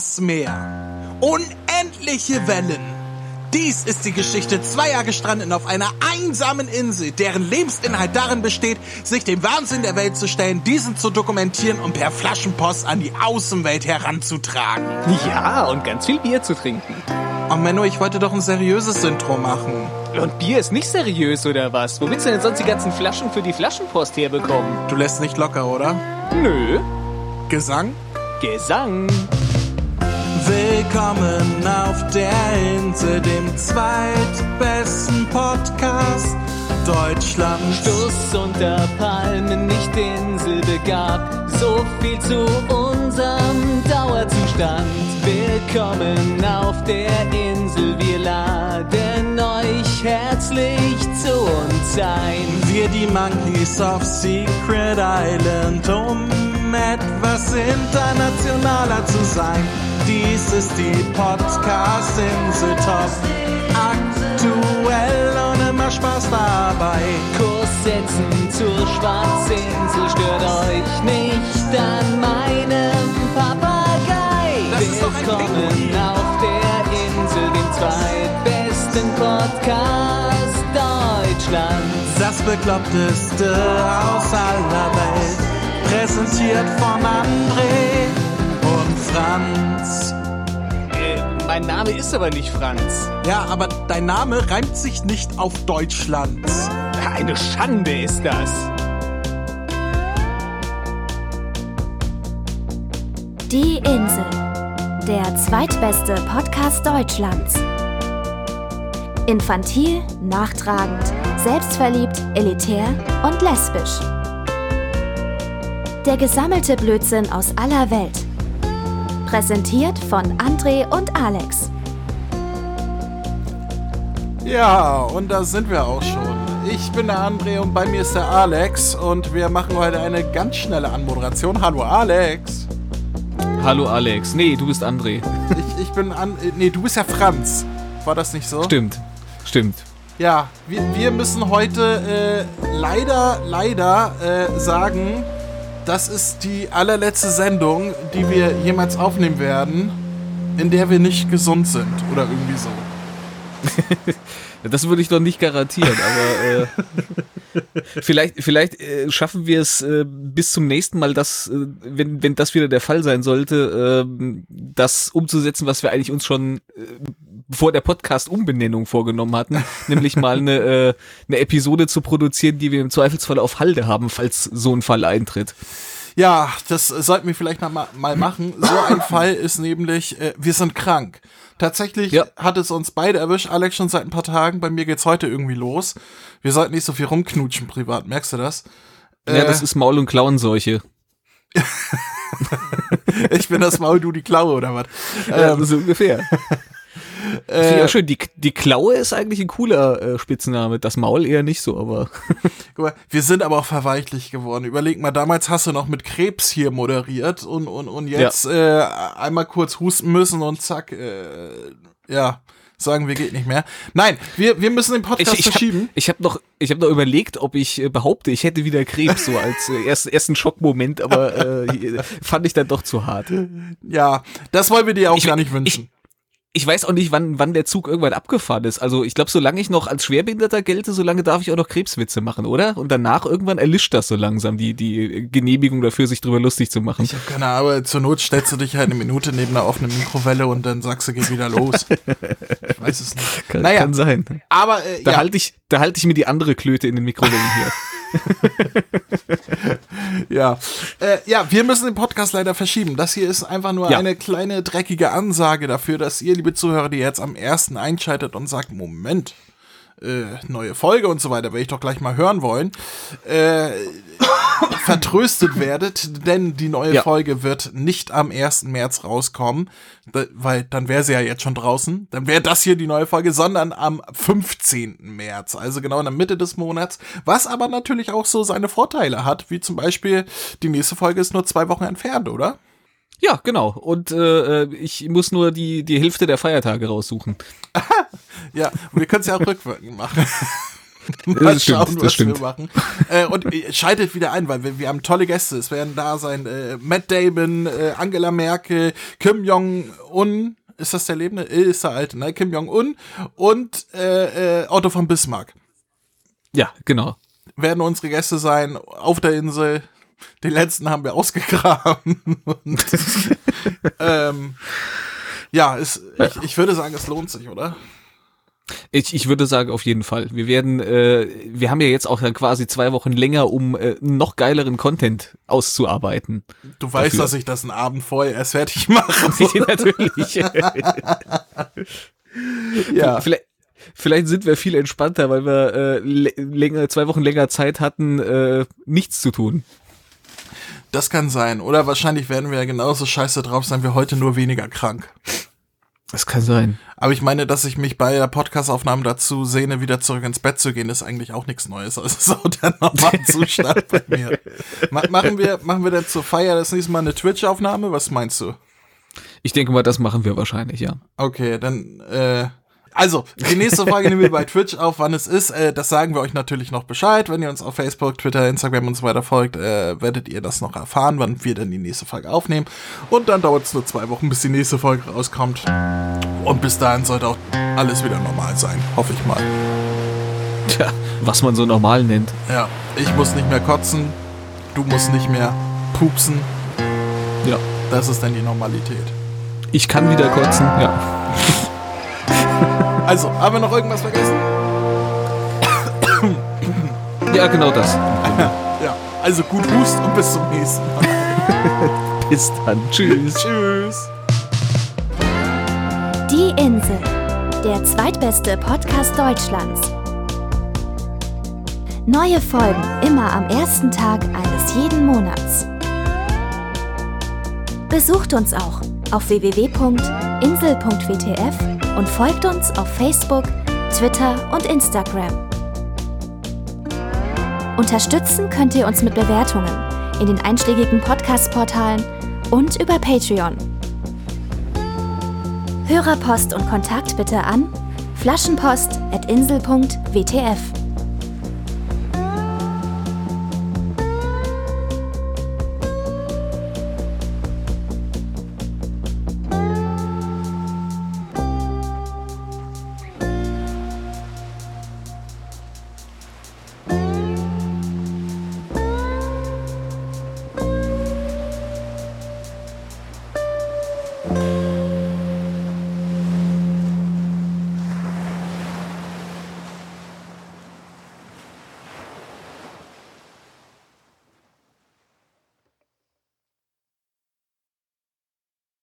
Das Meer. Unendliche Wellen. Dies ist die Geschichte zweier Gestrandeten auf einer einsamen Insel, deren Lebensinhalt darin besteht, sich dem Wahnsinn der Welt zu stellen, diesen zu dokumentieren und per Flaschenpost an die Außenwelt heranzutragen. Ja, und ganz viel Bier zu trinken. Oh Menno, ich wollte doch ein seriöses Intro machen. Und Bier ist nicht seriös, oder was? Wo willst du denn sonst die ganzen Flaschen für die Flaschenpost herbekommen? Du lässt nicht locker, oder? Nö. Gesang? Gesang. Willkommen auf der Insel, dem zweitbesten Podcast Deutschlands. Stuss unter Palmen, nicht inselbegabt. So viel zu unserem Dauerzustand. Willkommen auf der Insel, wir laden euch herzlich zu uns ein. Wir die Monkeys of Secret Island, um etwas internationaler zu sein. Dies ist die Podcast-Insel Top. Aktuell und immer Spaß dabei. Kurs setzen zur Schwarzinsel, stört euch nicht an meinem Papagei. Willkommen auf der Insel, dem zweitbesten Podcast Deutschlands. Das Bekloppteste aus aller Welt. Präsentiert von André und Franz. Äh, mein Name ist aber nicht Franz. Ja, aber dein Name reimt sich nicht auf Deutschland. Eine Schande ist das. Die Insel. Der zweitbeste Podcast Deutschlands. Infantil, nachtragend, selbstverliebt, elitär und lesbisch. Der gesammelte Blödsinn aus aller Welt. Präsentiert von André und Alex. Ja, und da sind wir auch schon. Ich bin der André und bei mir ist der Alex und wir machen heute eine ganz schnelle Anmoderation. Hallo Alex. Hallo Alex. Nee, du bist André. Ich, ich bin an. Nee, du bist ja Franz. War das nicht so? Stimmt. Stimmt. Ja, wir, wir müssen heute äh, leider, leider äh, sagen, das ist die allerletzte Sendung, die wir jemals aufnehmen werden, in der wir nicht gesund sind oder irgendwie so. Das würde ich doch nicht garantieren, aber äh, vielleicht, vielleicht äh, schaffen wir es äh, bis zum nächsten Mal, dass, äh, wenn, wenn das wieder der Fall sein sollte, äh, das umzusetzen, was wir eigentlich uns schon äh, vor der Podcast-Umbenennung vorgenommen hatten, nämlich mal eine, äh, eine Episode zu produzieren, die wir im Zweifelsfall auf Halde haben, falls so ein Fall eintritt. Ja, das sollten wir vielleicht mal, mal machen. So ein Fall ist nämlich, äh, wir sind krank. Tatsächlich Ja. hat es uns beide erwischt, Alex schon seit ein paar Tagen. Bei mir geht's heute irgendwie los. Wir sollten nicht so viel rumknutschen privat, merkst du das? ja, Äh, das ist Maul- und Klauenseuche. ich bin das Maul, du die Klaue oder was? Ja, Ähm, so ungefähr. äh, ja, schön. Die, die Klaue ist eigentlich ein cooler äh, Spitzname. Das Maul eher nicht so, aber. Guck mal, wir sind aber auch verweichlich geworden. Überleg mal, damals hast du noch mit Krebs hier moderiert und, und, und jetzt äh, einmal kurz husten müssen und zack, äh, ja, sagen wir geht nicht mehr. Nein, wir, wir müssen den Podcast ich, ich verschieben. Hab, ich habe noch, ich habe noch überlegt, ob ich äh, behaupte, ich hätte wieder Krebs so als äh, erst, ersten Schockmoment, aber äh, fand ich dann doch zu hart. Ja, das wollen wir dir auch Ich- gar nicht wünschen. Ich weiß auch nicht, wann, wann der Zug irgendwann abgefahren ist. Also ich glaube, solange ich noch als Schwerbehinderter gelte, solange darf ich auch noch Krebswitze machen, oder? Und danach irgendwann erlischt das so langsam, die, die Genehmigung dafür, sich drüber lustig zu machen. ich habe keine Ahnung, aber zur Not stellst du dich halt eine Minute neben einer offenen Mikrowelle und dann sagst du, geht wieder los. Ich weiß es nicht. Kann, naja, kann sein. aber äh, Da ja, halte ich, da halte ich mir die andere Klöte in den Mikrowellen hier. Ja. Äh, ja, wir müssen den Podcast leider verschieben. Das hier ist einfach nur Ja. eine kleine dreckige Ansage dafür, dass ihr, liebe Zuhörer, die jetzt am ersten einschaltet und sagt, Moment, äh, neue Folge und so weiter, werde ich doch gleich mal hören wollen, äh, vertröstet werdet, denn die neue Ja. Folge wird nicht am 1. März rauskommen, weil dann wäre sie ja jetzt schon draußen. Dann wäre das hier die neue Folge, sondern am 15. März, also genau in der Mitte des Monats, was aber natürlich auch so seine Vorteile hat, wie zum Beispiel die nächste Folge ist nur zwei Wochen entfernt, oder? Ja, genau. Und äh, ich muss nur die, die Hälfte der Feiertage raussuchen. Ja, wir können es ja auch rückwirkend machen. Mal Das stimmt, schauen, das was stimmt. wir machen. äh, und äh, schaltet wieder ein, weil wir, wir haben tolle Gäste. Es werden da sein äh, Matt Damon, äh, Angela Merkel, Kim Jong-un. Ist das der Lebende? Äh, Ist der Alte, ne? Kim Jong-un und äh, Otto von Bismarck Ja, genau. werden unsere Gäste sein auf der Insel. Den letzten haben wir ausgegraben. Und, ähm, ja, es, ich, ich würde sagen, es lohnt sich, oder? Ich, ich würde sagen, auf jeden Fall. Wir werden, äh, wir haben ja jetzt auch dann quasi zwei Wochen länger, um äh, noch geileren Content auszuarbeiten. Du weißt, Dafür. dass ich das einen Abend vorher erst fertig mache. Natürlich. ja. vielleicht, vielleicht sind wir viel entspannter, weil wir äh, lä- länger, zwei Wochen länger Zeit hatten, äh, nichts zu tun. Das kann sein. Oder wahrscheinlich werden wir ja genauso scheiße drauf sein wie heute, nur weniger krank. Das kann sein. Aber ich meine, dass ich mich bei der Podcastaufnahme dazu sehne, wieder zurück ins Bett zu gehen, ist eigentlich auch nichts Neues. Also so der normale Zustand bei mir. Ma machen wir, machen wir denn zur Feier das nächste Mal eine Twitch-Aufnahme? Was meinst du? Ich denke mal, das machen wir wahrscheinlich, ja. Okay, dann, äh, also, die nächste Frage nehmen wir bei Twitch auf, wann es ist. Äh, das sagen wir euch natürlich noch Bescheid. Wenn ihr uns auf Facebook, Twitter, Instagram und so weiter folgt, äh, werdet ihr das noch erfahren, wann wir dann die nächste Folge aufnehmen. Und dann dauert es nur zwei Wochen, bis die nächste Folge rauskommt. Und bis dahin sollte auch alles wieder normal sein. Hoffe ich mal. Tja, was man so normal nennt. Ja, ich muss nicht mehr kotzen. Du musst nicht mehr pupsen. Ja. Das ist dann die Normalität. Ich kann wieder kotzen, ja. Also, haben wir noch irgendwas vergessen? Ja, genau das. Ja, also gut Hust und bis zum nächsten Mal. Bis dann. Tschüss. Tschüss. Die Insel, der zweitbeste Podcast Deutschlands. Neue Folgen immer am ersten Tag eines jeden Monats. Besucht uns auch auf www.insel.wtf und folgt uns auf Facebook, Twitter und Instagram. Unterstützen könnt ihr uns mit Bewertungen in den einschlägigen Podcast-Portalen und über Patreon. Hörerpost und Kontakt bitte an flaschenpost.insel.wtf.